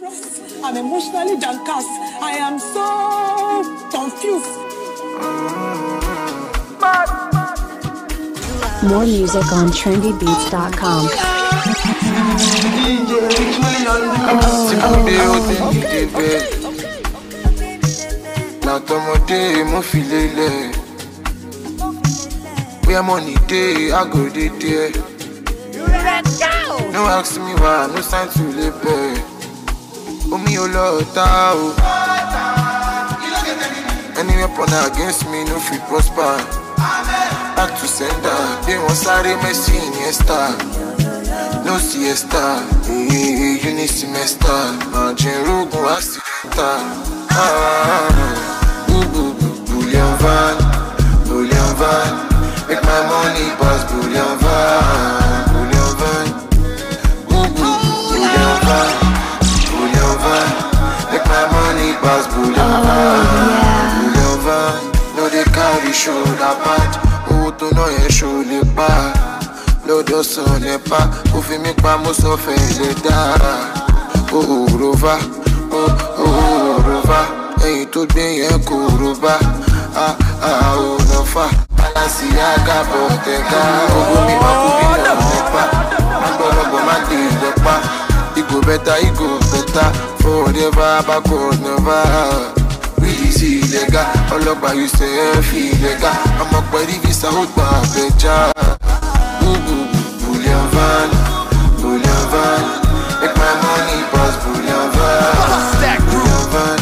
depressed. I'm emotionally downcast. I am so confused. More music on trendybeats.com. látọmọdé oh, mo fi lélẹ̀ bóyá money dey i go dey there. no ask me why no sign to labour omi ò lọ ta o. any weapon against me no fit prosper. back to sender bí wọ́n sáré messi iniesta no siesta ee uni semester margin rogun accidental. Ah, bullion van bullion van make my money pass bullion van bullion van. Bullion van pass bullion van no dey carry shoulder pad owó tó ná yẹn ṣó lè pa. Lọ́dọ̀ sàn nípa kò fi mí pa mo sọ fẹ́ lè dára òòrùva òòrùva ẹ̀yìn tó gbé yẹn kò rúbá àòrùnfà balasi agabọ̀ tẹ̀ka owó mi máa kú bí lọ nípa má gbọ́dọ̀ má dé ìlọ́pá ìgò bẹ́ta ìgò bẹ́ta forever backward never. Release ìlẹ́gà ọlọ́pàá yìí ṣe é fi ìlẹ́gà ọmọ pẹ̀lú visa ó gbà bẹ́jà. Bullion van, bullion van, make my money pass bullion van. Bullion van,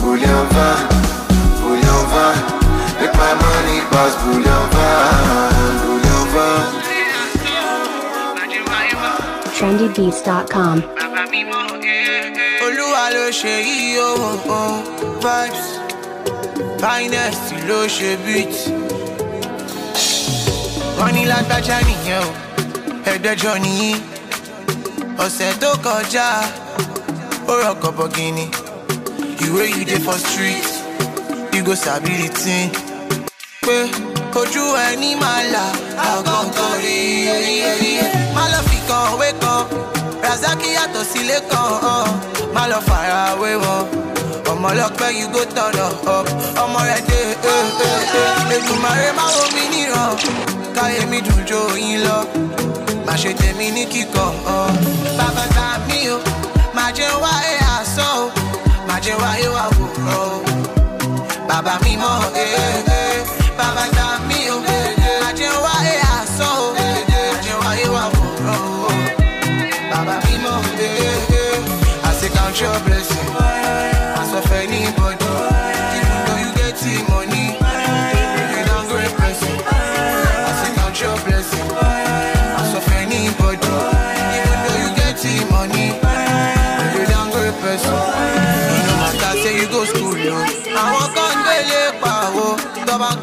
bullion van, bullion van, make my money pass bullion trendybeats.com. Eh, eh. olúwa ló ṣe yí ohun ohun oh. vibes finest ló ṣe beat. Wọ́n ní lágbájá nìyẹn o ẹ̀ẹ́dẹ́jọ́ nìyí ọ̀sẹ̀ tó kọjá ó rọkọ̀ bọ̀gìnì ìwé you dey for street sabi pé ojú ẹni máa là rí kan òwe kan. Razaki yàtọ̀ sílé kan má lọ fara wé wọn ọmọ ọlọpẹ you go turn up. Ọmọ rẹ dé ètùmọ̀rẹ́ má wo mi níran. Káyé mi dùn jó yín lọ. Má ṣe tèmi ní kíkọ bàbá ta mí o. Má jẹ́ wáyé àsán o. Má jẹ́ wáyé wà wòrán o bàbá mi mọ̀ ee bàbá ta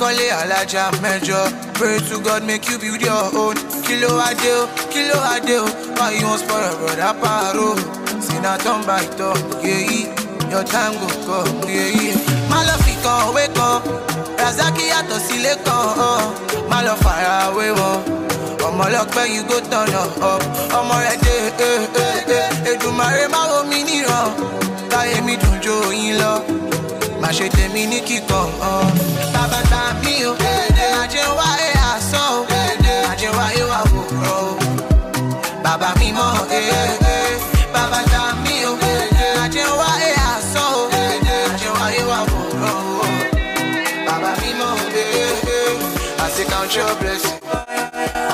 kọ́lé alájà mẹ́jọ. Pray to God make you build your own. Kí ló wá dé o? Kí ló o? Why you wan spoil your brother paro? Sinna turn by turn yeyi your time go come yeyi. má lọ fi kan òwe kan. Razaki yàtọ̀ sílé kan hàn má lọ fara wé wọn. Ọmọ ọlọpẹ you go up. Ọmọ rẹ dé èdùmàrè má wo mi níran. Káyé mi dùn jó yín lọ ṣe tèmi ní kíkan bàbá ta mí o àjẹ wáyé àsán o. Àjẹ wáyé wà wòrán o. Bàbá mi mọ bàbá ta mí o àjẹ wáyé àsán o. Àjẹ wáyé wà wòrán o. Bàbá mi mọ I say count your blessing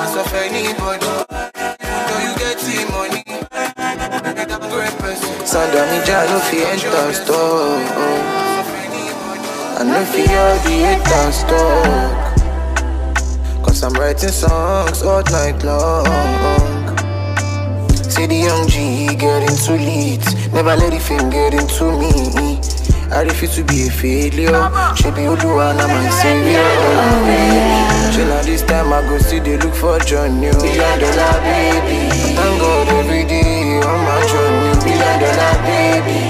as of anybody. Though you get the money? You. Sandamija no fit enter store. I no fit all the haters talk. Cause I'm writing songs all night long. Say the young G getting too late. Never let the fame get into me. I refuse to be a failure. She be Oluwa na my savior. Chill now this time I go see they look for John New. Billion dollar baby. Thank God every day on my journey. Billion dollar baby.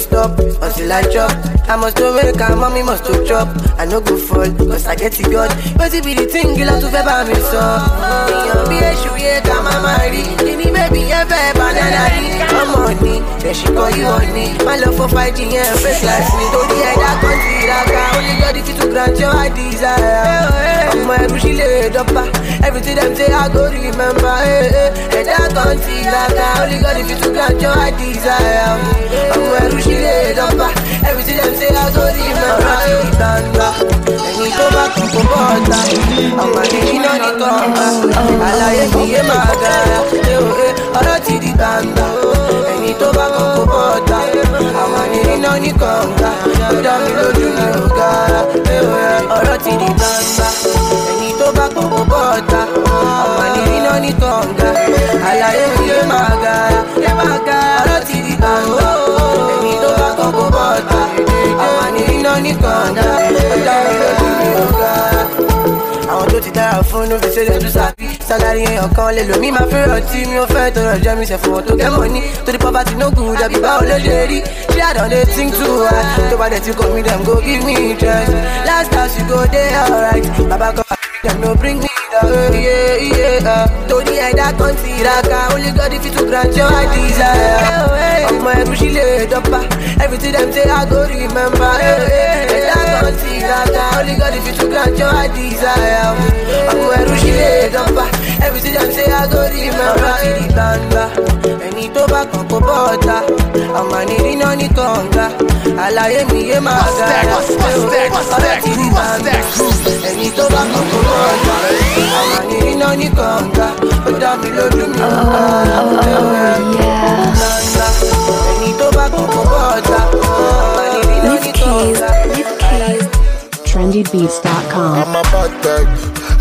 stop until I chop. I must to make a mommy must to chop. I no go fall, cause I get it God. But it be the thing you like to fẹ́ bá mi sọ. Èèyàn bí èṣù yẹ ká má má rí. Kíní bébí yẹn fẹ́ banana rí. Ọmọ ni, then she call you honey. Má lọ fọ 5G yẹn life ni. Torí ẹ̀dá kan ti ìraka. Only God fit to grant your desire. Ọmọ ẹrú lè dọ́pà. Everything dem say I go remember. Ẹ̀dá kan ti ìraka. Only God fit to grant your heart desire. Ọmọ ẹrú lè dọ́pà. Everything dem say I go remember. Gbangba, ẹni tó bá kàn kó bọ́ ọ̀tá. Ọmọ àdìrí náà ní kọ̀ọ̀kan. Ló fi ṣe lè tún sàbí. Sálárì èèyàn kan lè lò mí máa fẹ́ràn tí mi ò fẹ́ tọrọ jẹ́ mi ṣẹ̀fún wọn tó kẹ́ mọ́ ní torí poverty no good àbí báwo ló ṣe rí? Ṣé àdán lè think too hard? Tó bá dẹ̀ ti kọ́ mi dem go give me interest. Last house you go dey alright. Bàbá kan dem no bring me down iye iye torí ẹ̀dá kan ti ìraka only God fit to grant your heart desire. Ọmọ ẹrú sí lè dọ́pà everything dem say I go remember. Ẹ̀dá kan ti ìraka only God fit to grant your heart desire. Ọmọ ẹrú sí lè dọ́pà everything dem say I go remember ẹni tó bá kàn kó bọ́ ọ̀tá ọmọ àníri náà ní kànga àlàyé mi yé máa gara ọ̀rẹ́ ti di gbangba ẹni tó bá kàn kó bọ́ ọ̀tá ọmọ àníri náà ní kànga ó dá mi lójú mi ò gbà gbangba ẹni tó bá kàn kó bọ́ ọ̀tá ọmọ àníri náà ní kànga. trendybeats.com. I'm a bad type,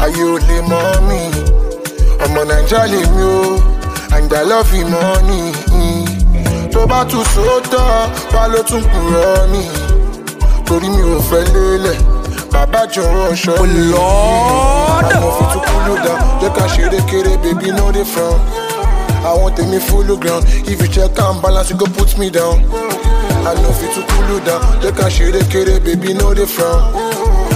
ayé ò lè mọ́ mi. Ọmọ Nàìjíríà lè mi o, and I love you money. Tó bá tún sóòótọ́, wá ló tún kúrọ́ ni. Torí mi ò fẹ́ lélẹ̀, bàbá jọ̀wọ́ ṣọ́ mi. Àwọn fi tún kúlù dá, jẹ́ ká ṣeré kéré, baby no dey frown. Àwọn tèmi follow ground, if you check am balance, you go put me down. I know fit to cool you down. Jẹ́ ká ṣeré kéré, baby no dey frown.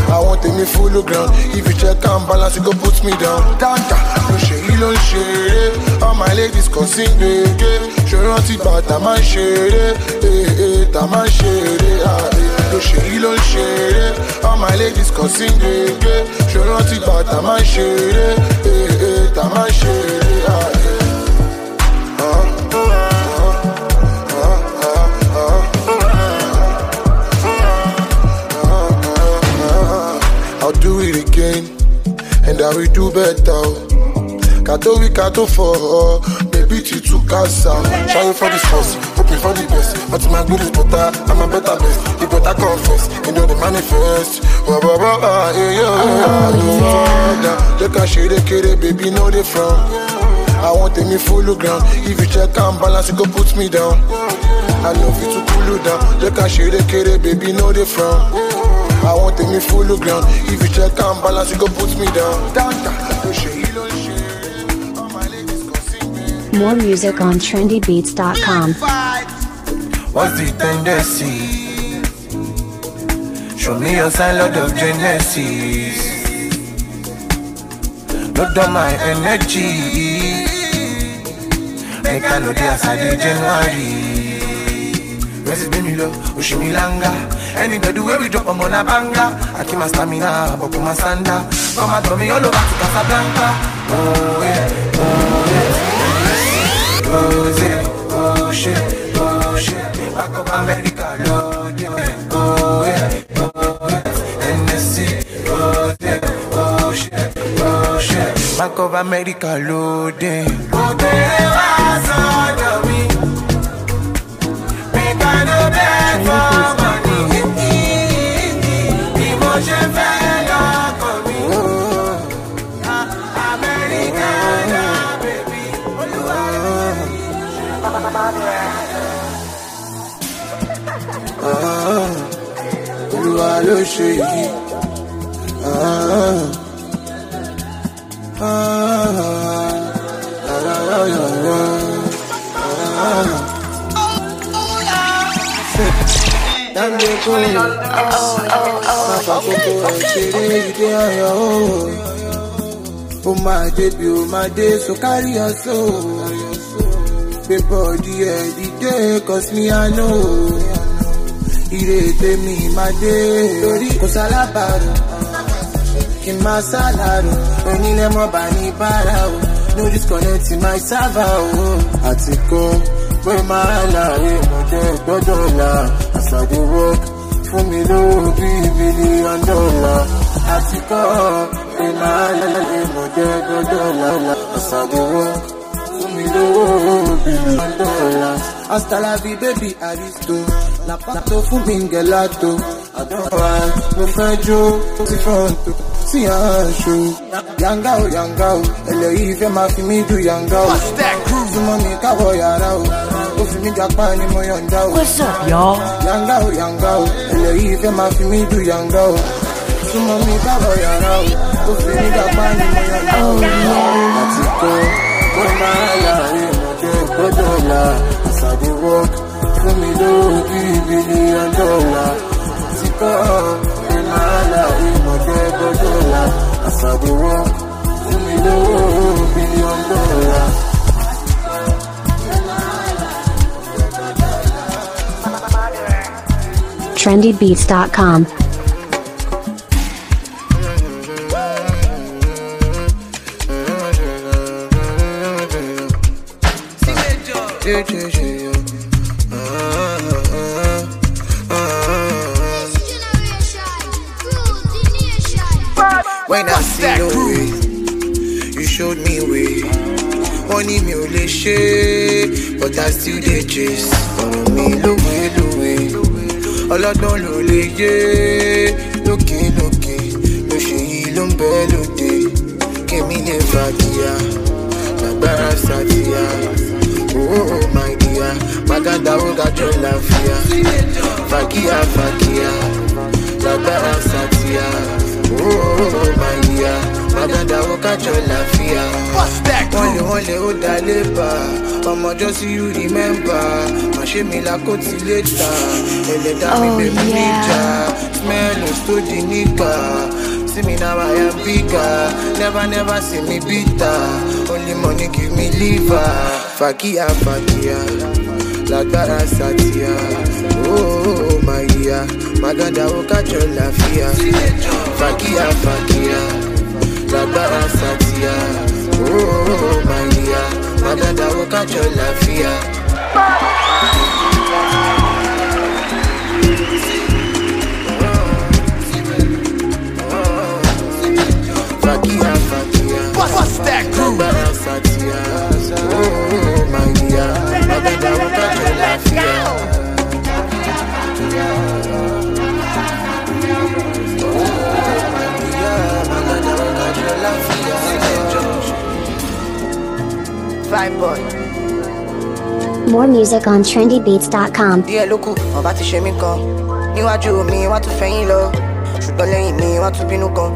Àwọn tèmi follow ground, if you check am balance, you go put me down. Dáńtà ló ṣe yí ló ń ṣeré, all my ladies sí gbèké. Ṣé rántí gbà tá máa ń ṣeré, ee ee tá máa ń ṣeré, ah, ee. ló ṣe yí ló ń ṣeré, all my ladies sí gbèké. Ṣé rántí gbà tá máa ń ṣeré, tá máa ń ṣeré, ah. I'll do it again, and I will do better. Kato we kato for baby to casa. Trying for this first, hoping for the best. But my good is better, I'm a better best. You better confess, you know the manifest. Wah, wah, wah, wah, yeah, yeah, yeah. Jẹ́ ká ṣeré kéré, baby, no dey frown. I want me follow ground. If you check and balance, you go put me down. I love you to cool you down. Jẹ́ ká ṣeré kéré, baby, no dey frown. I want me follow ground. If you check and balance, you go put me down. Danta, ló More music on trendybeats.com. What's the tendency? Show me your sign, Lord of Genesis. Load on my energy. Make I know the aside January. Rest be me low, ushi me langa. Any bed where we drop, a banga. I keep my stamina, but my sanda. Come and throw me all over to Casablanca. Oh yeah, shit, oh shit. Back up America, yeah, oh yeah. NSC, shit, oh shit. Bank of America loading. Obìnrin wá sọ́dọ̀ mi. Mi ká ló bẹ́ẹ̀ fọ́ ló ṣe yìí. Dáńdé kò ní máa fàkókò ẹ̀ ṣeré ìdí ọ̀yọ́ o. Ó máa débi ó máa dé so carry your soul. Gbé bọ́ọ̀dì ẹ̀ dìde cause me I know ire tèmi máa dé. Lórí kò sálábàárò kí n máa sálárò. Onílé mọ́ bá ní bára o. No disconnect my server o. Àti kọ́ pé máa láàyè mọ̀jẹ́ gbọ́dọ̀ la as I dey work fún mi lówó bíi bílíọ̀n dọ́là àti kọ́ pé máa láàyè mọ̀jẹ́ gbọ́dọ̀ la as I dey work fún mi lówó bílíọ̀n dọ́là hasta la vi baby aristo pato fún mi ń gẹ̀láto àdánwà mo fẹ́ jó sí fọ́ǹtò sí àṣù yanga o yanga o ẹlẹ́yìí fẹ́ máa fi mí ju yanga o. Súnmọ́ mi káwọ̀ yàrá o. Ó fi mí gapá ni mo yọ̀ǹda o. What's up, y'all? yanga o yanga o ẹlẹ́yìí fẹ́ máa fi mí ju yanga o. Súnmọ́ mi káwọ̀ yàrá o. Ó fi mí gapá ni mo yọ̀ǹda o. Àti kọ́ kó máa yàrá ìmọ̀jẹ́ gbọ́dọ̀ la I dey work fún mi lówó bíi bílíọ̀n dọ́là tí kọ́ pé máa ìmọ̀jẹ́ gbọ́dọ̀ la as I dey work fún mi lówó bílíọ̀n dọ́là. trendybeats.com. Yeah, yeah, yeah, When I see the way you showed me way. Wọ́n ní mi ò lè ṣe é, but I still dey chase. Ọ̀rọ̀ mi lówe lówe, ọlọ́gbọ́n ló lè yé. Lókè lókè, ló ṣe yìí ló ń bẹ lóde. Kémi lè fàdíyà, lágbára sàdíyà. Oh my dear, Maganda ó gàjọ́ láfíà. Fàkíyà fàkíyà, lágbára sàdíyà. Oh my dear, Maganda ó gàjọ́ láfíà. Wọ́n lé wọ́n lé ó dá lébà, ọmọjọ́ sí you remember. Màṣé mi la kó ti létà, ẹlẹ́dá mi oh, bèbí yeah. Smell tó di níkà. See me now I am bigger, never never see me bitter. Only money give me liver. Fakia fakia, lágbára satia. Oh my dear, Maganda ó kájọ láfíà. Fakia fakia, lágbára satia. Oh my dear, Maganda ó kájọ láfíà. Fakia fakia. What's that groove? Lágbára satia. Oh my dear, Kájọ láfíà. Vibe boy. More music on trendybeats.com. díẹ̀ ló kù wọn bá ti ṣe mí kan níwájú mi wọn tún fẹ̀yìn lọ ṣùgbọ́n lẹ́yìn mi wọn tún bínú kan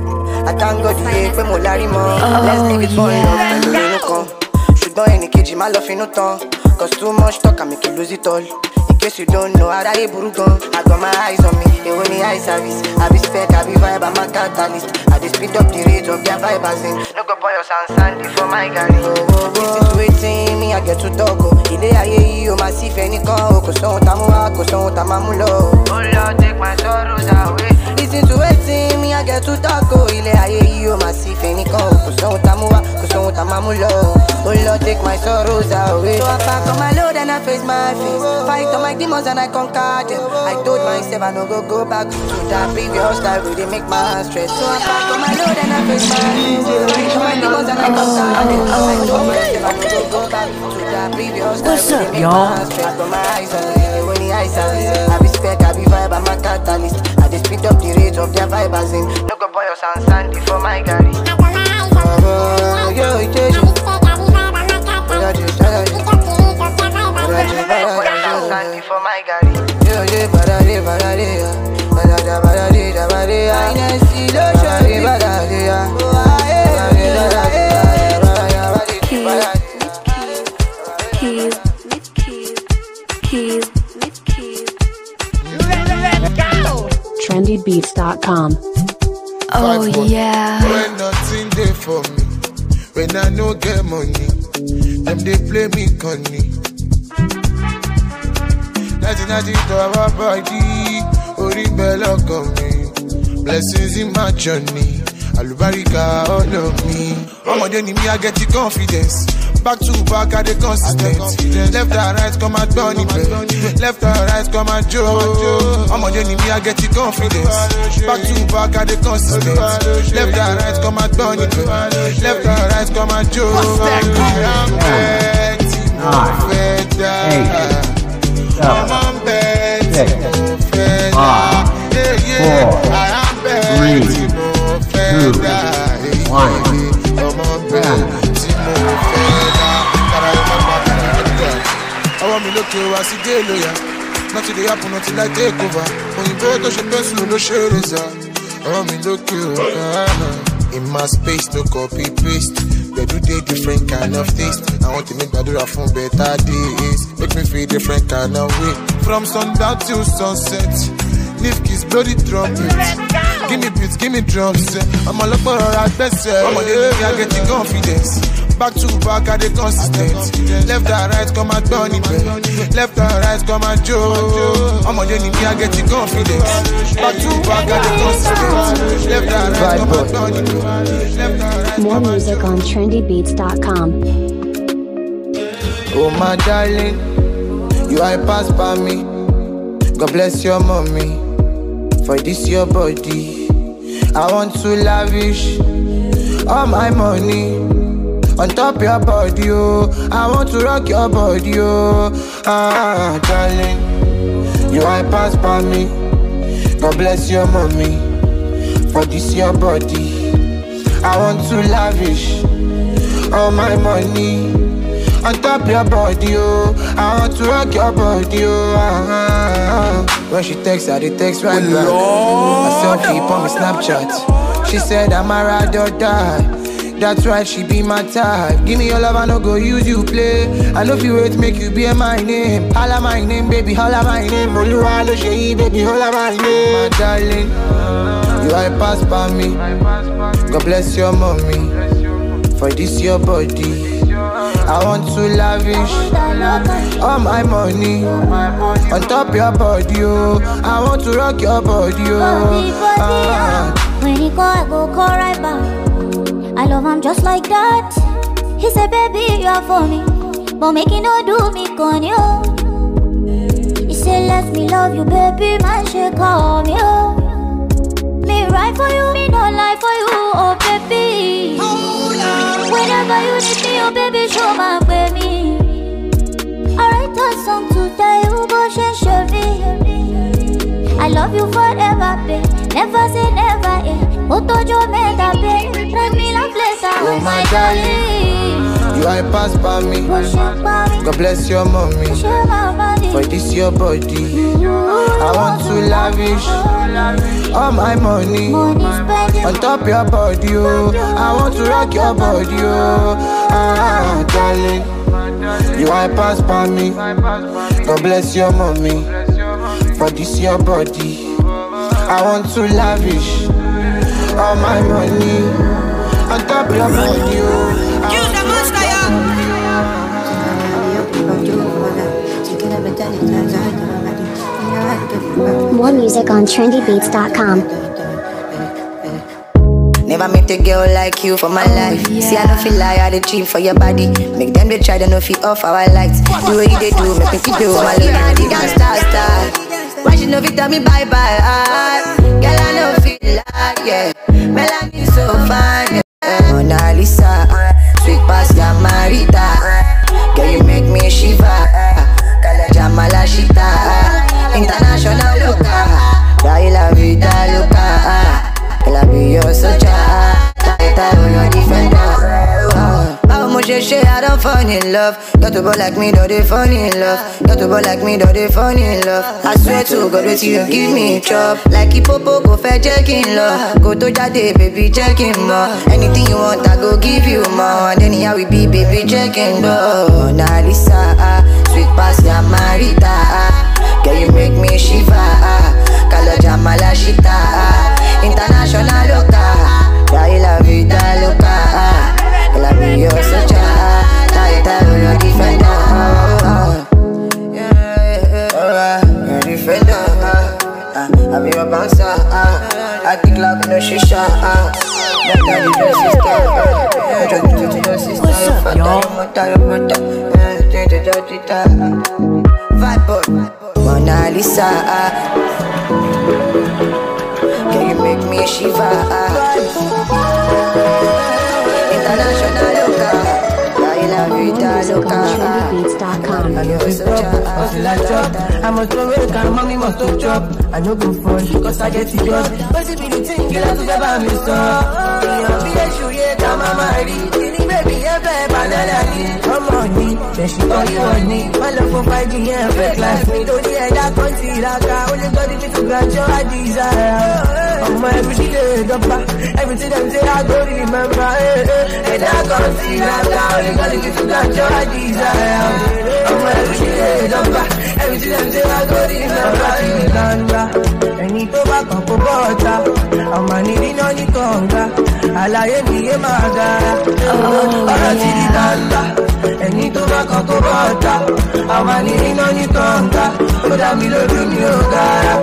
àtàǹgọ̀dù yé pé mo lárí mọ́ oh, let's leave it for love pẹ̀lú inú kan ṣùgbọ́n ẹnì kejì má lọ finú tán cause too much talk and make you lose it all in case you don't know aráyé burú gan. I got my eyes on me èwo ni eye service. Àbí spec àbí vibe I'm a catalyst. I dey speed up the rate of their vibe in. No go pour your sand sandy for my. Listen to wetin me I get to talk o ilé ayé yìí oh, o máa sí fẹ́ nìkan oh. o tá a mú wá kò sóhun tá máa mú lọ ó lọ take my sorrows away. Listen to wetin me I get to talk o ilé ayé yìí máa sí fẹ́ nìkan o kò sóhun tá mú wá kò sóhun tá a máa mú lọ o. ó lọ take my sorrows away. so I pack on my load and I face my face fight all my demons and I conquer them. I told myself I no go go back to that previous life wey dey make my stress. so I pack on my load and I face my face fight all my demons and I What's up, y'all? I be spec, I be vibe, I'm a catalyst. I just speed up the rate of their vibers in. No go boy your sound sandy for my Gary. Oh, yo, yo, yo. Sandy for my Gary. Yo, yo, badade, badade, yeah. Badada, badade, da, badade, yeah. I know see the shawty, badade, yeah. Oh, ah, trendybeats.com. Oh Bad boy. yeah. When nothing there for me, when I no get money, them they play me conny. Nothing nothing to our body, ori bella me. Blessings in my journey, alubarika all of me. Ọmọdé ni me, I get the confidence. Back to back, I the consistent. Left and right, come and burn it. Left and right, come and Joe. Ọmọdé ni me, I get the confidence. Back to back, I the consistent. Left and right, come and burn it. Left and right, come and Joe. I am ready, mo fẹ́ dá. Ọmọ ń bẹ tí mo fẹ́ dá. Yeah, yeah. I am ready, mo fẹ́ dá. Ọmọ ń Wá sí dé lóya. Nothing dey happen until I take over. Òyìnbó tó ṣe pẹ́sù ló ṣe é reza. Ọwọ́ mi lókè ọ̀gá. In my space, no copy paste. Gbedu dey different kind of taste. Àwọn tèmi gbàdúrà fún better days. Make me feel different kind of way. From sundown till sunset. Leave kiss blow the trumpet. Give me beats, give me drums. eh. Ọmọ ọlọ́pọ̀ rọra gbẹ́sẹ̀. Ọmọdé mi I get the confidence. Back to back, I dey consistent. Left and right, come and burn it. Left and right, come and Joe. Ọmọdé ni mi I get the confidence. Back to back, I dey consistent. Left and right, come and burn it. Left and right, More come and music Joe. on trendybeats.com. Oh my darling, you I pass by me. God bless your mommy for this your body. I want to lavish all my money on top your body, oh. I want to rock your body, oh. Ah, darling, you I pass by me. God bless your mommy for this your body. I want to lavish all my money on top your body, oh. I want to rock your body, oh. Ah, ah, ah. When she texts, I dey text right back. A selfie on my Snapchat. She said I'm a ride or die. That's why she be my type. Give me your love, I no go use you play. I know if you wait, make you be my name. Holla my name, baby, holla my name. Oluwa lo yí, baby, holla my name. My darling, you I pass by me. God bless your mommy for this your body. I want to lavish all my money on top your body, oh. I want to rock your body, oh. Ah. When he call, I go call right back. I love him just like that. He said, baby, you are for me. But make it no do me con you. He said, let me love you, baby, man, she call me, oh. Me right for you, me no lie for you, oh baby. Whenever you need me, oh baby, show my baby. I write a song today, you go share me. I love you forever, babe. Never say never, eh. Otojo meda, babe. Let me love later, Oh, oh my darling. You I pass by me. By me, God bless your mommy body. for this your body. I want to lavish all my money Money on top your body, oh. I want to rock your body, oh. Ah, darling, you I pass by me. God bless your mommy for this your body. I want to lavish all my money on top your body, oh. Use the monster, More music on trendybeats.com. Never met a girl like you for my oh, life. See, I don't feel like I the dream for your body. Make them they try, they know feel off our lights. The way they do, make me feel do my love. The gangsta style. Why she know fit tell me bye bye? Girl, I know feel like yeah. Melanie so fine. Yeah. Mona Lisa. marita. Girl, you make me shiver. Kalaja malashita. International fall in love. Got to ball like me, don't they fall in love. Got to ball like me, don't they fall in love. I swear to God, wetin you give me chop Like ipopo kò fẹ́ jẹ́ kí n lọ Kò tó jáde, baby, jẹ́ kí n mọ̀ Anything you want, I go give you more. And anyhow we be, baby, jẹ́ kí n gbọ́ Na Lisa, ah, sweet pass ya Marita ah. Girl, you make me shiver ah. Kaloja malashita ah. International loca Dai la vida loca ah. Girl, Ah, ah. Ah. ah. Ah. Ah. Ah. Ah. Ah. International loca Dai la vida loca ah. TrendyBeats.com. I be your soldier ah. Hustle I chop. Must to work and mommy must to chop. I no go fall cause I get it job. But if you the thing, girl, I to get by me so. Yeah, be a shoe, yeah, come on. Tini baby, babe, banana ni. Come on, me, then she call you on me. My love for 5G, yeah, fake like me. Don't hear that country, like I only got it to grant your desire. I'm my every day, double. Everything them say, I don't remember. Eh, eh. And I can't see that I only got it to grant your desire. I'm my every day, double. Everything them say, I don't remember. Ẹni tó bá kàn kó bọ́ọ̀ta, ọmọ nídìí náà ní kọ̀ǹga, àlàyé mi yé máa gara. Ọ̀rọ̀ ti di gbangba, ẹni tó bá kàn kó bọ́ọ̀ta, ọmọ nídìí náà ní kọ̀ǹga, ó dá mi lójú mi ò gara.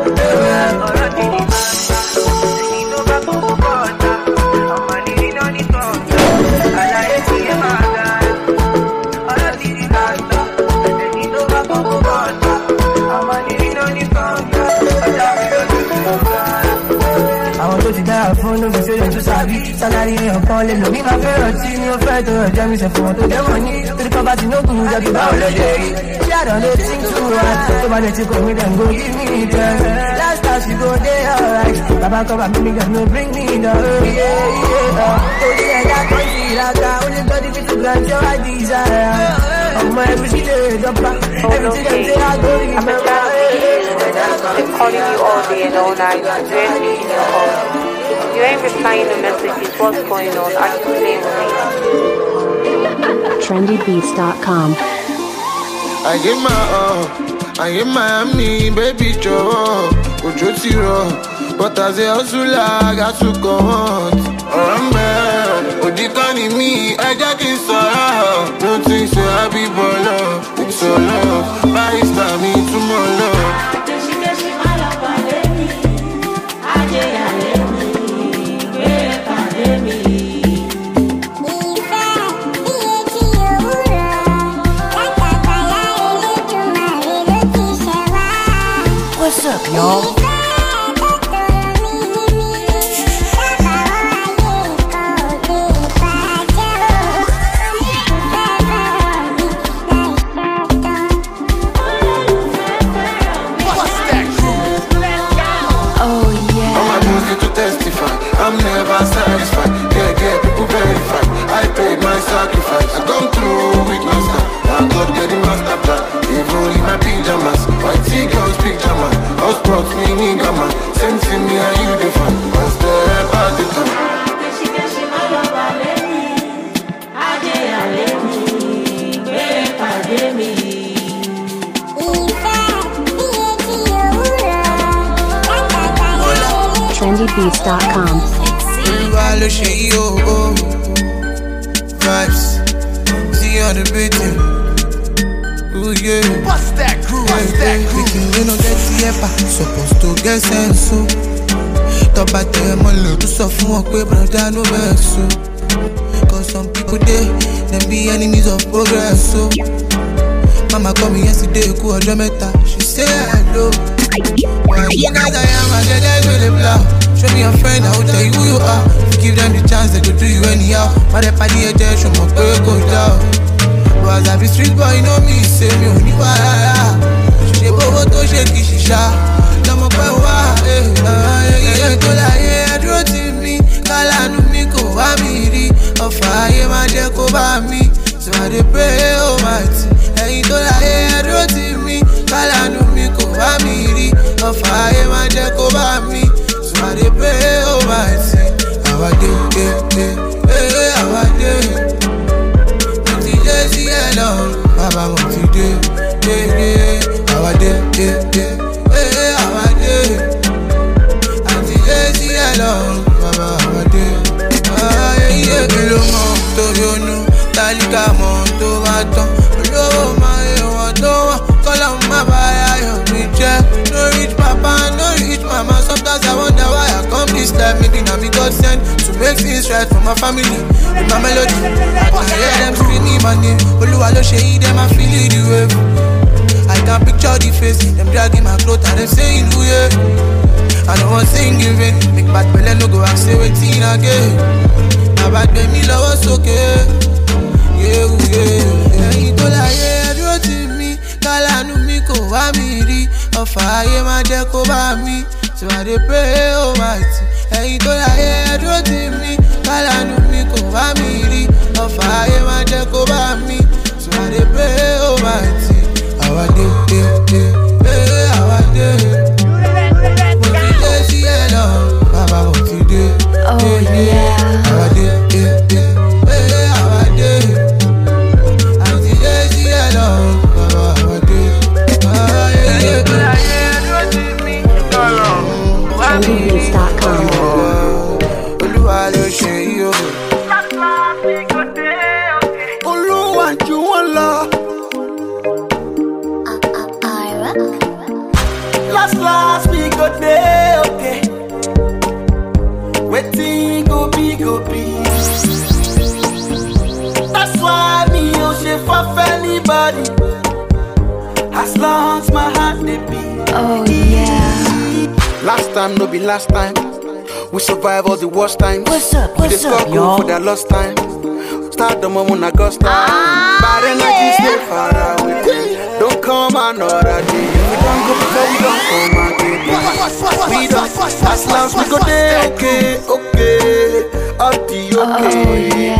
Sàbí sálárì èèyàn kan lè lò mí máa fẹ́ràn tí ní ó fẹ́ tó mi ṣe fún wọn tó ní torí kan bá ti ní jẹ́ báwo ṣe rí ṣé àdán lè tí ń tú wa tó bá lè ti kò mí dem go give me the last time she go dey alright. Bàbá kan bàbá mi dem no bring me down yeah, yeah. torí ẹ̀dá kan ti ìlàkà ó lè gbọ́dí fi tó grant your desire ọmọ ẹbí sí lè dọ́gba ẹbí tí dem say I go remember ẹ̀dá kan Been calling you all day and all night. Where do you call? You ain't replying the messages. What's going on? Are you playing with me? TrendyBeats.com. I give my all, I give Miami, baby jọ̀wọ́, òjò ti rọ̀, but as a hustler, I got to go on. Ọ̀rọ̀ mẹ́, òdì kan ní mí, ẹ jẹ́ kí n sọ̀rọ̀. No think say I be baller, it's your love, am, I get that really blow. Show me your friend, I will tell you who you are. You give them the chance, they go do you anyhow. Má dẹ̀ pàdé ẹ̀jẹ̀, ṣo mọ̀ pé kò dá o. But as I be street boy, you know me, say wá rárá. Ṣé bówó tó ṣe kì í ṣiṣá? Lọ́mọ pẹ́ tó mi kò. Ọ̀fà bá mi. So I dey pray, oh mighty. Ẹ̀yin tó láyé ẹ̀dúró tì ayé máa jẹ́ kó bá mi. So I dey pray, oh mighty. Àwa dé, dé, dé, ti lọ́rùn bàbá mo ti dé dé dé àwa dé dé ee bàbá tó yọnu? Bá tán make things right for my family with my melody. I can hear them screaming my name. Olúwa ló ṣe yí dem I feel the wave. I can picture the face dem dragging my cloth and dem saying uye I no wan sing in vain make bad belle no go ask say wetin again bàbá gbé mi lọ́wọ́ sókè. Yéwu oh, yéwu ẹ̀yin tó láyé ẹ̀dúró tì mí. Kálánú mi kò wá mi rí. Ọ̀fà ayé máa jẹ́ kó bá mi. So I dey pray oh mighty ẹ̀yin tó láyé ẹ̀dúró worst times. What's up? we What's up, y'all? for that lost time. Start the moment I got time. Bad energy stay far away. Don't come another day. We don't go before we don't come again. We don't. As long as we go there, okay, okay. Up the okay.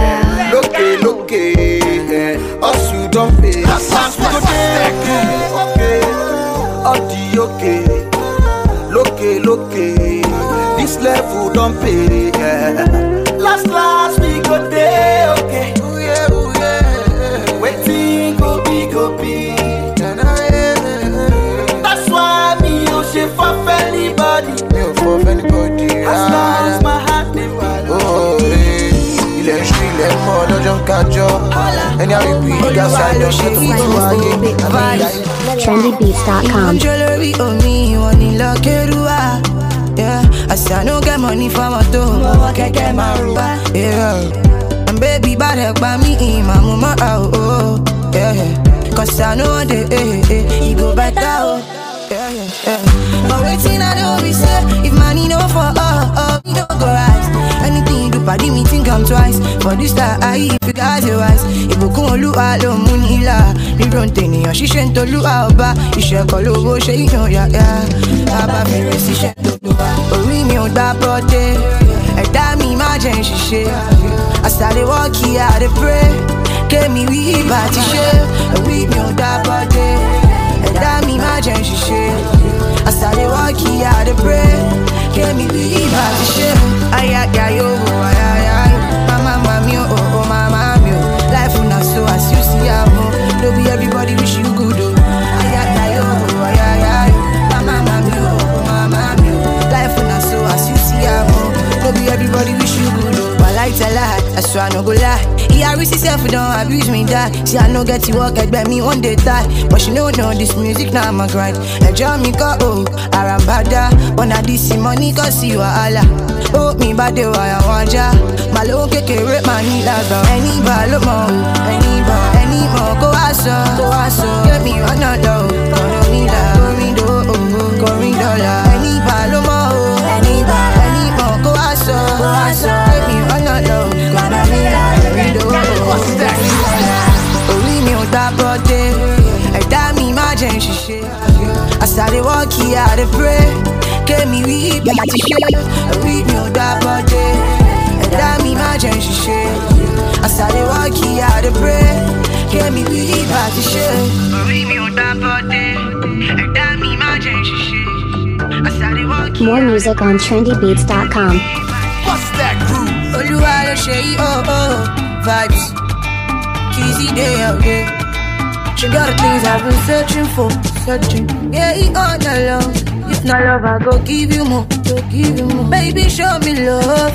Loke, loke. eh. Us you don't pay. As long as we go there, okay, okay. Up the okay. lókè lókè this level don pay. Yeah. last last we go dey okay. Uye, uye, wetin go be go be. that's why me o ṣe fuff anybody. mi ò fọ fẹ́nibọ́dì as long as my heart dey oh, beat. ilẹ̀ ṣú ilẹ̀ mọ́ lọ́jọ́ ń kájọ́ ẹni àríwí ìgbà sáyọ ṣe tó tó ayé àbí ayé. trendybeats.com. Control lórí omi wọn ni lọ kérúwà. Àṣì I say I no get money for my mọ́tò, mo wọ kẹ̀kẹ́ máa rú wá. Yeah. And baby bá rẹ̀ pa mí ìmọ̀ mo mọ́ ra o. o. Yeah. Cause I know the eh, eh, e go better o. Yeah, yeah, yeah. But wetin I know be say, if money no for all, all me no go rise. Anything you do, pàdé mi think am twice. For this time, I if you got your eyes. Ìbùkún olúwa ló mú nílà. Rírò ń tènìyàn ṣíṣe ń tolúwa ọba. Iṣẹ́ kan lówó ṣe yíyan yàyà. Bàbá fèrè síṣẹ́ tó tó wá. Orí mi ò gbá bọ́dé. Ẹ̀dá mi má jẹ́ ń ṣiṣẹ́. As I dey work here, I dey pray. Kémi rí ibà ti ṣe. Orí mi ò gbá bọ́dé. Ẹ̀dá mi má jẹ́ ń ṣiṣẹ́. As I dey work here, I dey pray. Kémi rí ibà ti ṣe. Ayáyá wò ayáyá I swear I no go lie. Ìyá rí sí don't abuse me that. See I no get to work ẹgbẹ́ me one day die. But she no know this music na my grind. Ẹjọ́ mi kọ́ o, àràǹbádá. Ọ̀nà dísì money kọ́ sí wàhálà. Ó mi bá dé wàyà wọn ajá. Màlúù kékeré máa ní lágbà. Ẹni bá ló mọ̀ o, ẹni bá ẹni mọ̀ kó wá sọ. Kó wá sọ. Kémi ọ̀nà lọ o, kọ̀nà mi là. Kọrin do o, kọrin dọ́là. Ẹni bá ló orí mi ò ta bọ́dé ẹ̀dá mi má jẹ́ ń ṣiṣẹ́ as I dey work kémi rí ibi ti ṣe orí mi ò ta bọ́dé ẹ̀dá mi má jẹ́ ń ṣiṣẹ́ as I dey work kémi rí ibi ti ṣe orí mi ò ta bọ́dé ẹ̀dá mi má jẹ́ ń ṣiṣẹ́ as I dey work here. More music on trendybeats.com. What's? Olúwa ló ṣe yí oh oh vibes. Kizzy day out here. She got the things I've been searching for, searching. Yeah, all alone. If not love, I go give you more, go give you more. Baby, show me love.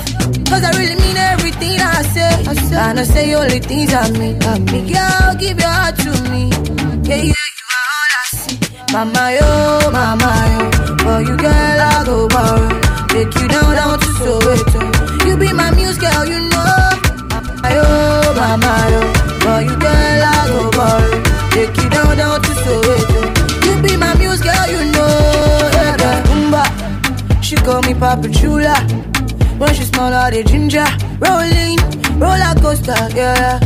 Cause I really mean everything I say. I say. And I say only things I mean. I mean. Girl, give your heart to me. Yeah, yeah, you are all I see. Mama, yo, mama, yo. For you, girl, I go borrow. Take you down, down to Soweto. Oh. You be my muse, girl, you know. Mama, yo, mama, yo. Me Papa Chula. When she smell all the ginger. Rolling, roller coaster, yeah.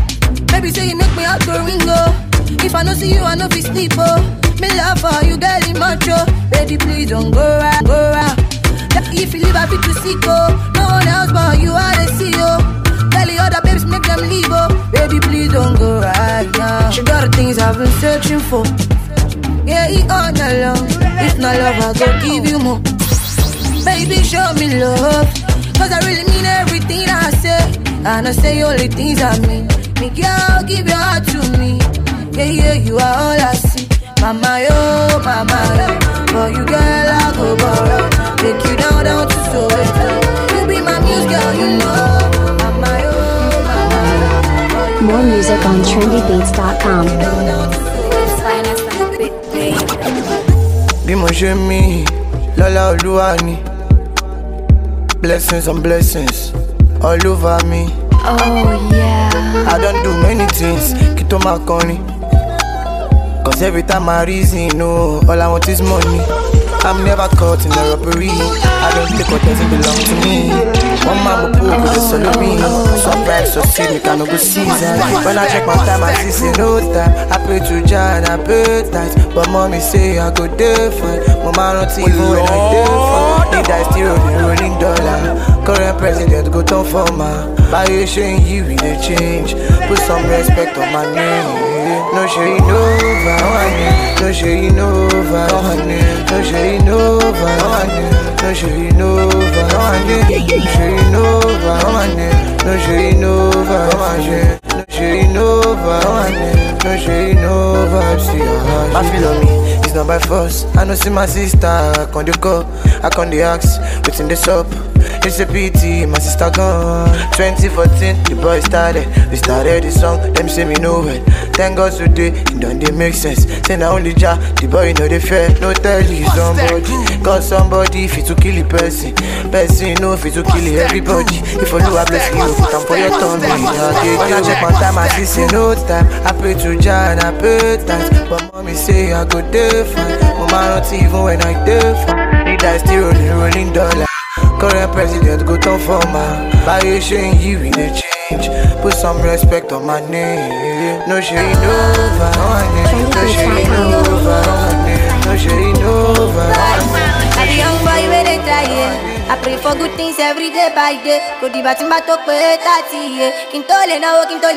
Baby say you make me out go ringo. Oh. If I no see you, I no be sleep, oh. Me love for you, girl, in macho. Baby, please don't go round, go round. If you leave, I fit to see, oh. No one else but you, I dey see, oh. Tell the other babes, make them leave, oh. Baby, please don't go right now. She got the things I've been searching for. Yeah, he all alone. If not love, I go give you more. Baby, show me love. Cause I really mean everything I say. And I say only things I mean. Me girl, give your heart to me. Yeah, yeah, you are all I see. Mama, yo, mama, yo. For you, girl, I go borrow. Take you down, down to Soweto. You be my muse, girl, you know. Mama, yo, mama, yo. More music on trendybeats.com. down, down to bí mo ṣe mí lọ́lá olúwa ni blessings on blessings all over me. Oh yeah. I don't do many things máa kọrin. Cause every time I reason, no, all I want is money. I'm never caught in a robbery. I don't take what doesn't belong to me. One man will pull with solo me. So I brag, so see me, can go season. When I check my time, I see say no time. I pray to Jah and I pay tight. But mommy say I go different. Mama not even when I different. Need I still rolling, rolling dollar. Current president go turn for my. By you showing you we dey change. Put some respect on my name. No shade over, honey. No shade over, honey. No shade over, honey. No shade over, honey. No shade over, honey. No shade over, honey. No shade over, honey. No shade over, her. My feel on me, not by force. I know see my sister, I con the call, I con the ask, waiting this up. It's a pity, my sister gone. 2014, the boy started. We started the song, them say me know it. Thank God today, it don't they make sense. Say now only Jah, the boy know the fair. No tell you somebody, cause somebody fit to kill a person. Person no fit to kill everybody. If you do I bless you, put on for your tummy. Okay, when I check my time, I see say no time. I pray to Jah and I pay thanks. But mommy say I go different. Mama not even when I different. Need I still rolling, rolling dollar. Current president go turn for my By showing you in a change. Put some respect on my name. No shade over. No shade over. No shade over I pray for good things every day by day. Kò dìgbà tí bá tó pé tààtì yé. Kí n tó lè náwó kí tó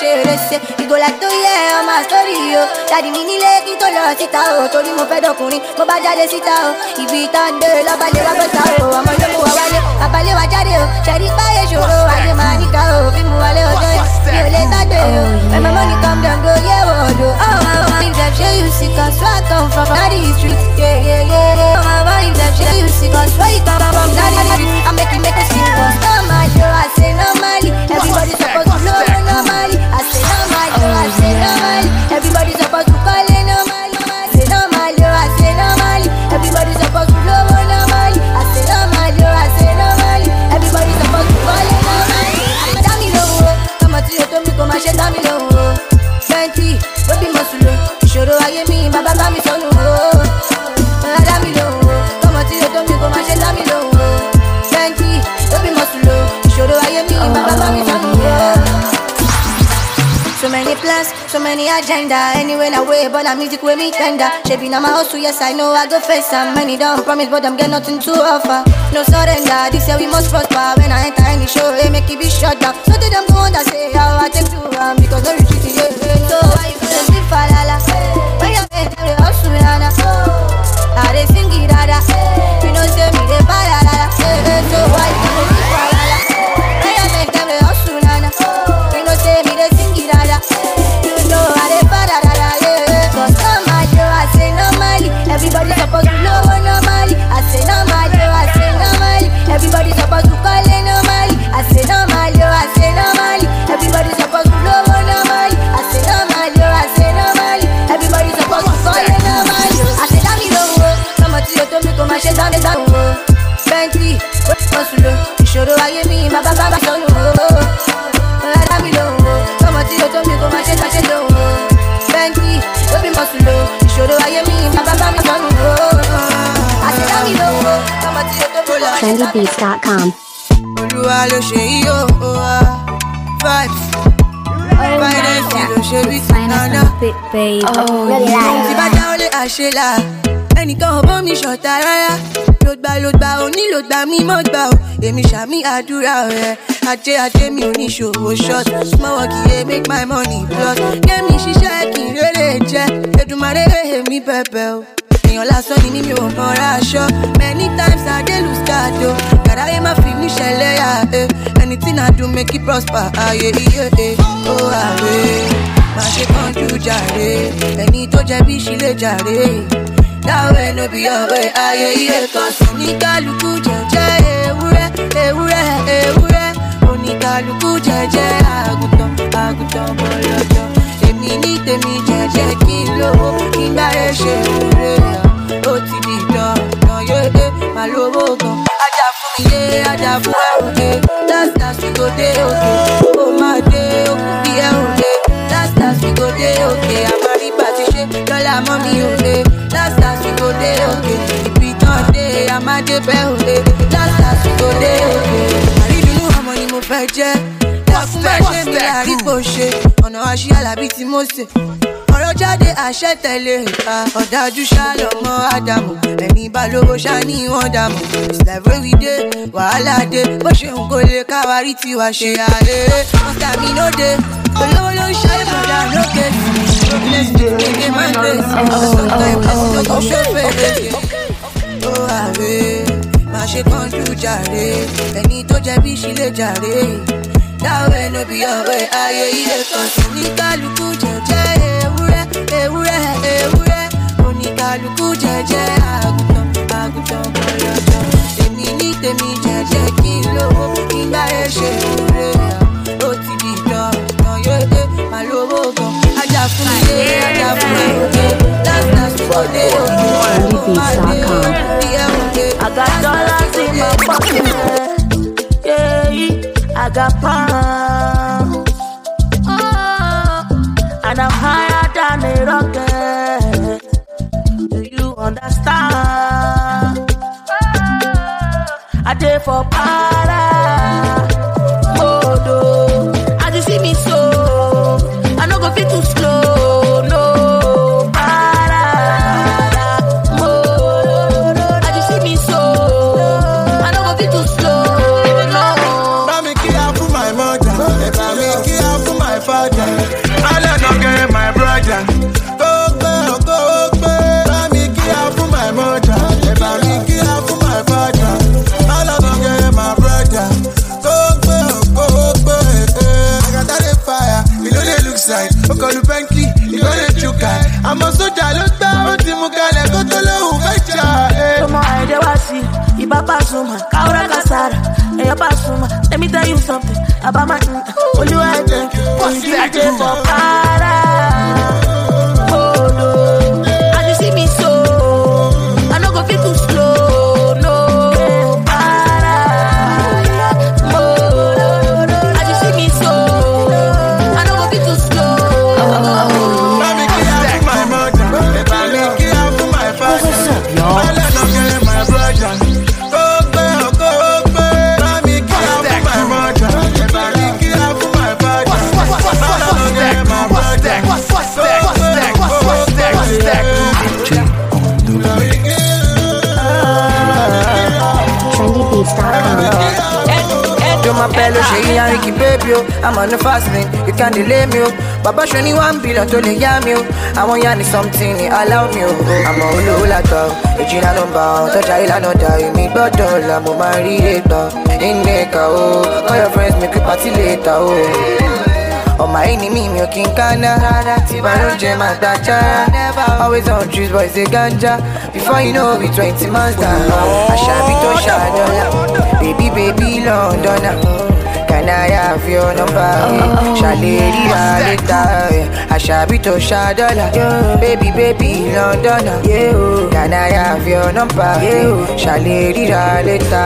ṣe rẹsẹ̀. Ìgòlà tó yẹ ọmọ àsórí o. Dàdí mi nílé kí n tó lọ síta o. Torí mo fẹ́ dọkùnrin, mo bá jáde síta o. Ibi ìta ń dé lọ́balẹ̀ wá gbọ́ta o. Ọmọ ló mú wa wálé, àbálẹ̀ wa jáde o. Ṣẹ̀rí báyé ṣòro, máa níkà o. Fíìmù wálé ọjọ́ music with me tender. Shaping on my hustle, yes, I know I go face some Many don't promise, but I'm get nothing to offer. No surrender, this year we must prosper. When I enter any show, hey, make it be shut down. So to them go on that say how I take to um, because no retreat, yeah. So why you gonna be falala? When you make them hustle, yana. I dey sing it, dada. You know, say me, they falala. So why you trendybeats.com. olúwa ló ṣe yí o o vibes finance ló ṣe bí nana. tí bá ó lé àṣelà ẹnìkan ò bọ́ mi ṣọ̀tá rárá ló gbà ló gbà ó nílò gbà ó èmi ṣàmì àdúrà rẹ̀ ajé ajé mi ò ní ṣòwò short small work yẹ make my money plus kémi ṣiṣẹ́ kí n rere jẹ́ Èdùmàrè èmi bẹ̀bẹ̀ o èèyàn lásán ni mímí ò mọ̀ra aṣọ. Many times i dey lose guard o kàdáyé má fi mí ṣẹlẹ̀ yà ẹ́ anything i do make it prosper ayé iye ẹ̀ ó àrè má ṣe kánjú jàre. Ẹni tó jẹ bí ṣílẹ̀ jàre. Dáwọ́ ẹ̀ no be ọ̀wẹ́ ayé iye kan sùn ní kálukú jẹjẹ ewúrẹ́ ewúrẹ́ ewúrẹ́. Oníkálukú jẹjẹ àgùntàn àgùntàn bọ̀lọ́jọ́ èmi ní tèmi jẹjẹ kí n lówó kí n ṣe òre lówó gan. ajá fún mi lé ajá fún ẹ òde last last we go dé òkè ó máa dé òkú bí ẹ òde last last we go dé òkè àmàrígbà ti ṣe lọ́la mọ́ mi òde last last we go dé òkè ìbí tán dé àmàdé bẹ́ òde last last we go dé òkè àrídùnú ọmọ ni mo fẹ́ jẹ́ ṣe mi àríkò ṣe? Ọ̀nà àṣì alábí tí mo ṣe ọ̀rọ̀ jáde àṣẹ tẹ̀lé ìka. Ọ̀dájú ṣàlọ́mọ ádámù. Ẹni bá lówó ṣáni wọ́n dàmú ìsìlẹ̀fẹ́ wí dé wàhálà dé. Bó ṣe ń kó lè káwárí tiwa ṣe àlè. Ọ̀tá mi ló dé. Olówó ló ń ṣe ìbọ̀dà lókè kékeré máa ń gbé ọ̀sọ̀tọ̀ ìpàsílẹ̀ tó ṣe fèrè ó àrè má ṣe kánjú jàre. Ẹni tó jẹ bí ṣílẹ̀ jàre ẹ̀ ló bí ọ̀wẹ́ ayé ilé kan. Sí ní kálukú jẹjẹ ewúrẹ́ ewúrẹ́ ewúrẹ́. Oníkálukú jẹjẹ àgùntàn àgùntàn bọ̀lọ́jọ́ èmi ní tèmi jẹjẹ kí n lówó kí n gbá ẹ ṣe òre ó ti di dandan yóò máa lówó gan. Ajá fún mi ajá fún mi òde last last kò dé òde ó máa dé òde bí ẹ òde. I got dollars in my pocket. Yeah, I got pounds. I did for para. Àmọ́ sójà ló gbá, ó ti mú kalẹ̀ kó tó lóhùn fẹ́ jà. eh. Como I dey was see, Iba Pasuma, Kaura Kasara, Eya Pasuma. Let me tell you something about my nigga. Only I thank you, only oh. I'm on the fast lane, you can't delay me, oh. Baba show me one billion to lay me, oh. I want need something, it allow me, oh. I'm a hula hula girl, Ejina no bow, touch a ila no die, me but mo man read it, oh. In Neka, oh. All your friends make you party later, oh. ọmọ ẹni mi mi ò kí n kánná tí balóúnjẹ máa dájá always on juice boys dey ganja before you know we twenty months down àṣàbí tó ṣàdọ́là baby baby londona ah. Can I have your number. Ṣàlè ríra létà àṣàbí tó ṣàdọ́là baby baby londona can I have your number. Ṣàlè ríra létà.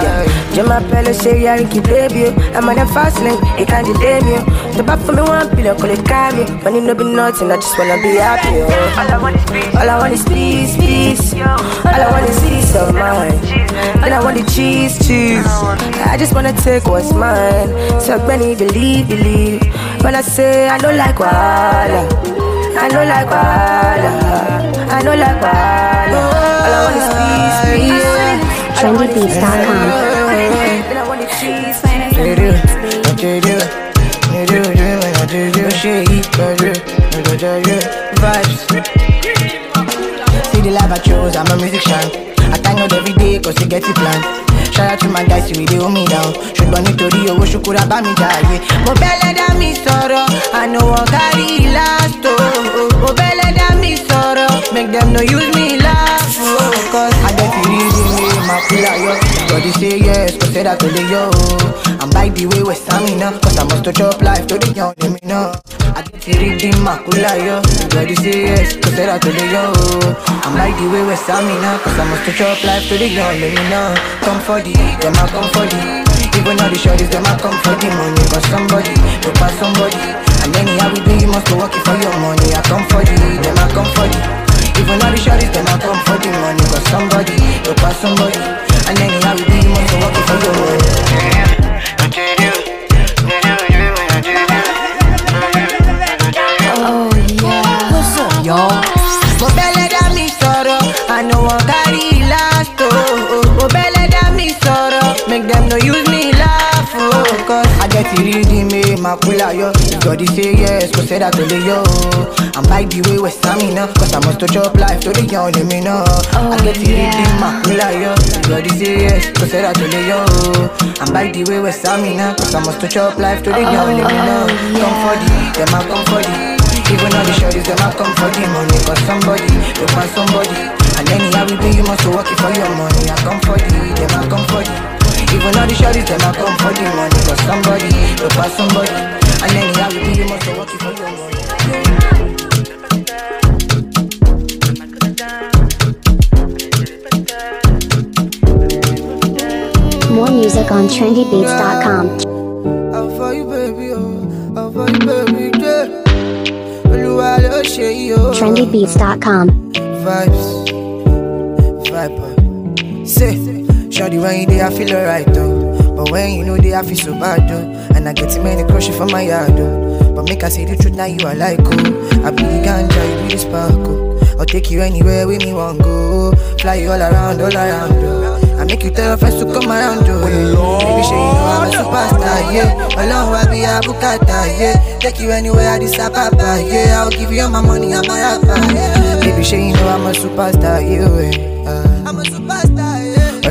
jẹ́ máa pẹ́ ló ṣe yára kí bébí o i'm on the fast lane. It can't delay me o tó bá fún mi one lè ká mi o money no be nothing i just wanna be happy oh. all i want is peace. All i want is peace peace. All i want is peace of mind and i want the cheese cheese. I just wanna take what's mine. So gbẹ́ni believe believe. When i say i don't like wahala. I no like wahala. I no like wahala. All i want is peace peace. trendybeats.com. See the life I chose, I'm a musician. I thank God every day cause you get it planned. Shout out to my guys, we they hold me down. ṣùgbọ́n nítorí owó ṣukura bá mi jàre. mo bẹ́lẹ̀ dá mi sọ̀rọ̀ àná wọn kárí last o. mo bẹ́lẹ̀ dá mi sọ̀rọ̀ make them no use me laugh. Oh. o. cause I the reason wey ma kúlà yọ. body say yes kò sẹ́dá tó lè yọ o. I'm by the way west stamina cause I must to chop life tó lè yan lèmi náà. I get the reason ma kúlà yọ. body say yes kò sẹ́dá tó lè yọ o. I'm by the way west stamina cause I must to up life tó the young, let me know come for the them a come for the. Even all the shorties, them a come for the money But somebody, look for somebody And anyhow we do, you must go working for your money I come for the, them a come for the Even the shorties, them a come for the money But somebody, look for somebody And do, you must go working for your money Oh yeah. What's up, y'all? Mo bẹ́lẹ̀ dá mi sọ̀rọ̀, àná wọn kárí last o. Mo bẹ́lẹ̀ dá mi sọ̀rọ̀, make them no use me laugh o. Cause I get the reading me, ma kúlà yọ. Ìjọ̀dí say yes, kò sẹ́dá tó lè yọ o. I'm by the way west stamina, cause I must to chop life tó the lè yan lèmi náà. I oh, get the reading, ma kúlà yọ. Ìjọ̀dí say yes, kò sẹ́dá tó lè yọ o. I'm by the way west stamina, cause I must to chop life tó lè yan lèmi náà. Come for the, dem a come for the. Even all the shorties, them a come for the money Cause somebody, you find somebody And anyhow we be, you must work it for your money I come for the, them a come for the Even all the shorties, them a come for the money somebody, you find somebody. And anyhow be, you must work it for your money. More music on trendybeats.com. I'm for you, baby, oh? I'm for you, baby, yeah? Olúwa ló ṣe yìí, oh. trendybeats.com. Vibes, vibe. Oh. Say, Shawty, when you there, I feel alright though. But when you know they, I feel so bad though. And I get too many crushes from my yard though. But make I say the truth, now you are like oh. I be the ganja, you be the sparkle. I'll take you anywhere with me want go. Fly you all around, all around though. I make you tell your friends to come around though. Baby, show you know I'm a superstar, yeah. Alone, I be a bukata, yeah. Take you anywhere, I papa, yeah. I'll give you all my money, I'm a rapper, yeah. Baby, show you know I'm a superstar, yeah. Uh, I'm a superstar,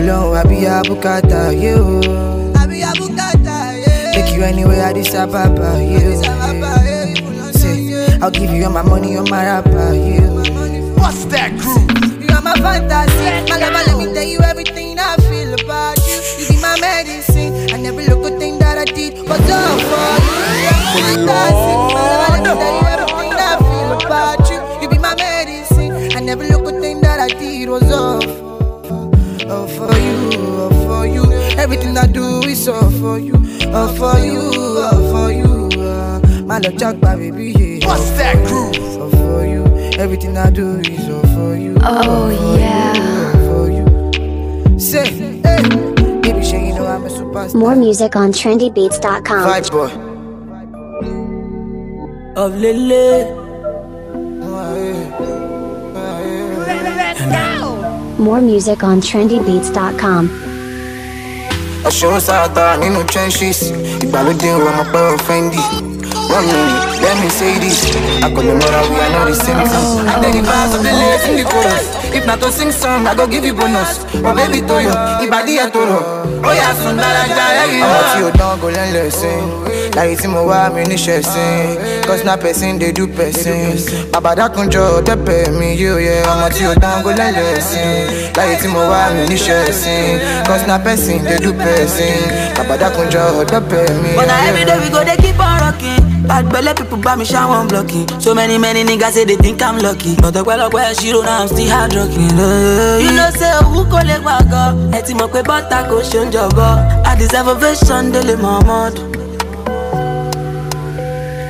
yeah. Alone, I be a bukata, yeah. I be a bukata, yeah. Take you anywhere, I this a papa, yeah. Say, I'll give you all my money, all my rapper, uh, yeah. What's that groove? You are my fantasy. My lover, let me tell you everything I feel about you. You be my medicine. And every little thing that I did was all for you. You are my fantasy. My lover, let me tell you everything I feel about you. You be my medicine. And every little thing that I did was all, all for you, all for you. Everything I do is all for you, all for you, all for you. Uh, my love, Jack, baby, yeah. What's that groove? All for you. Everything I do is all for you. Oh yeah. All for you. Say, hey, baby, sure you know I'm a superstar. More music on trendybeats.com. Vibe boy. Of Lele. More music on trendybeats.com. ọ̀ṣọ́ sáàtà nínú trenches ìgbàlódé ọmọ pẹ́ ọ̀fẹ́ndì. One minute, let me say this. I call them mother, we are not the same thing. I take the bars of the lyrics in the chorus. If not to sing song, I go give you bonus. My baby to you, ẹ̀ tó rọ̀. Ó yà sùn dára já ẹ̀rí. Ọmọ tí o dán go learn lesson. Láyé tí mo wá mi níṣẹ́ sìn. Cause na person dey do person. Bàbá dákunjọ tẹ́pẹ̀ mi yóò yẹ. Ọmọ tí o dán go learn lesson. Láyé tí mo wá mi níṣẹ́ sìn. Cause na person dey do person. Bàbá dákunjọ tẹ́pẹ̀ mi But yóò now every yẹ. day we go, they keep on rocking. Bad belly people buy me shower blocking. So many, many niggas say they think I'm lucky. But she don't know I'm still hard rocking. You know, say, who call it wago? Eti mo pe butter ko shun jogo. I deserve ovation, daily Muhammad.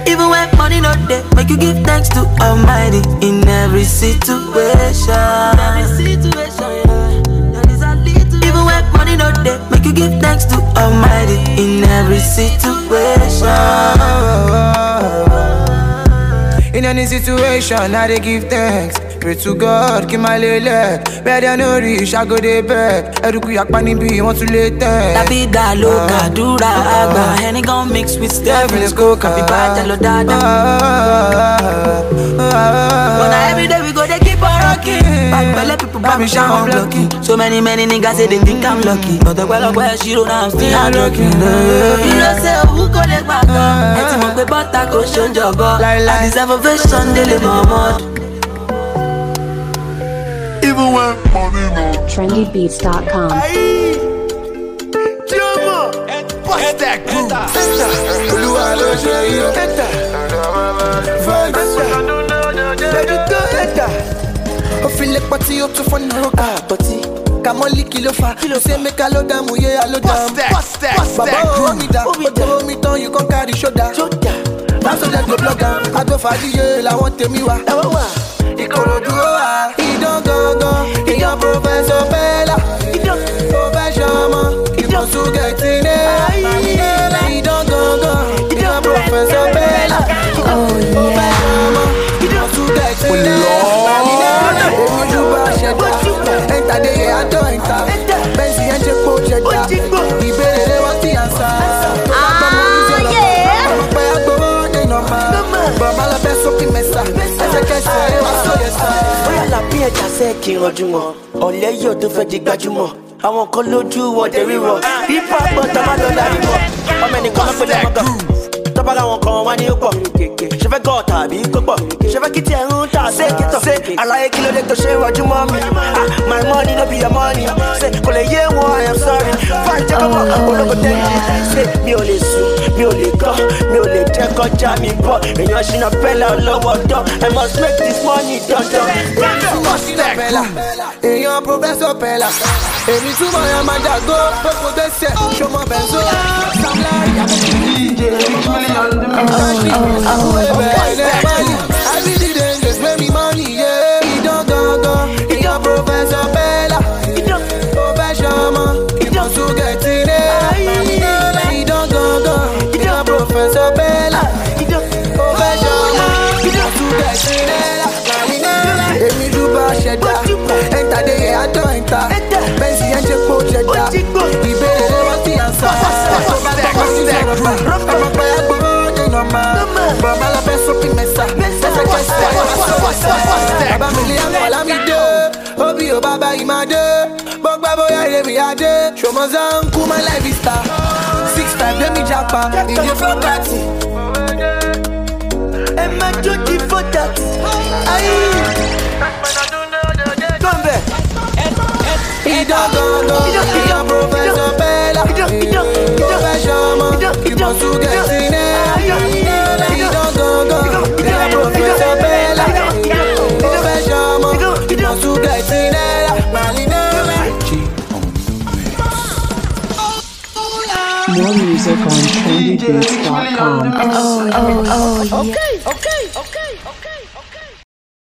Even when money not there, make you give thanks to Almighty in every situation. Every situation, yeah. There is a little- Even when money not there, make you give thanks to Almighty in every situation. In any situation, I dey give thanks. Pray to God, kí máa lè lẹ̀. Bẹ́ẹ̀ dẹ́ no reach, I go dey beg. Ẹrùkú yapa níbí, wọ́n tún lè tẹ̀. Tàbí dà ló kàdúrà àgbà. Ẹni gan mix with Stephen's coke. Àbí bàjẹ́ lọ dáadáa. But now every day we go, they keep on rocking. Bad belly people buy me shower blocking. So many, many niggas say they think I'm lucky. But the well of where she don't know I'm still hard rocking. You know, say, who go let back up? Ẹ ti mọ̀ pé bọ́tà kò ṣe ń jọ̀bọ̀. I deserve ovation, délé Muhammad. trendybeats.com. Jumbo, bust that groove. Olúwa ló ṣe yí o. Vibes. Lẹ́jú tó ẹ̀dá. Ó fi lè pọtí ó tún fọ́nà ọkà pọtí. Kàmọ́lì kí ló fa? Ṣé mẹ́ka ló dààmú yé a ló dààmú? Bust that, bust Bàbá that owó mi dà, ó tó omi tán, you come carry shoulder. Lásán lẹ́ go blog am, agbófàdíyé làwọn tèmi wá. Ìkòròdú ó wà. Ìdán gangan, ìyá Prọfẹ̀sọ̀ Bẹ́lá. Ó fẹ́ ṣọmọ, ìbọn Súgẹ̀tì ní. Ìdán gangan, ìyá Prọfẹ̀sọ̀ Bẹ́lá. Ó fẹ́ ṣọmọ, ìbọn Súgẹ̀tì ní. Èmi jù bá ṣẹ̀dá, ẹ̀ńtà dé yẹ àjọ ẹ̀ńtà. Bóyá làbí ẹja sẹ́ẹ̀kì rànjú wọn ọ̀lẹ́ yóò tó fẹ́ di gbajúmọ̀. Àwọn kan lójú wọn dẹ̀ ríwọ̀ ipa gbọ́dọ̀ má lọ lárí mọ́. Ọmọ ẹnìkan ló pẹ̀lẹ́ mọ́gàn tọ́bára wọn kan wá ní pọ̀. Ṣe fẹ́ gọ́ tàbí kó pọ̀? Ṣe fẹ́ kí tiẹ̀ ń tà ṣe kíntàn ṣe àlàyé kí ló dé tó ṣe rọjú mọ́ mi? Ah, my money no be your money. Ṣe kò lè yé wọn? I am sorry. Fine jẹ́ kọ́mọ olóko tẹ́jì ṣe mi. Ò lè sùn? Mi ò lè kọ́? Mi ò lè jẹ́ kọjá mi bọ̀? Èèyàn ṣìnà pẹ́lá lọ́wọ́ dán I must make this money dandan. Èèyàn Prọfẹ̀sọ̀ Pẹ̀lá. Èmi túbọ̀ yan máa jàgbó pé kò tẹ̀sẹ̀ ṣọmọ pò ṣẹ̀dá. Ìbéèrè lé wọ́n ti ànsá. Tó bá tọ́kọ sí sókè mẹ́sà. Ẹsẹ̀kẹsẹ̀ ẹ wá sọ̀rọ̀ sá. Bàbá mi lé àwọn ọ̀làmídé. Óbí ò bàbá yìí máa dé. Bọ́gbà bóyá èrè mi á dé. Ṣòmọ́sá ń kú my life is star. Six times lé mi japa. Ìdí fún pàtì. ẹ má jó di fọ́jà. ayé gọ́ǹbẹ̀. Ìdán gangan, ìyàn Prọfẹ̀sọ̀ Bẹ́lá. Ó fẹ́ ṣọmọ, ìbọn More music on trendybeats.com. Oh, oh, oh, yeah. Okay, okay, okay.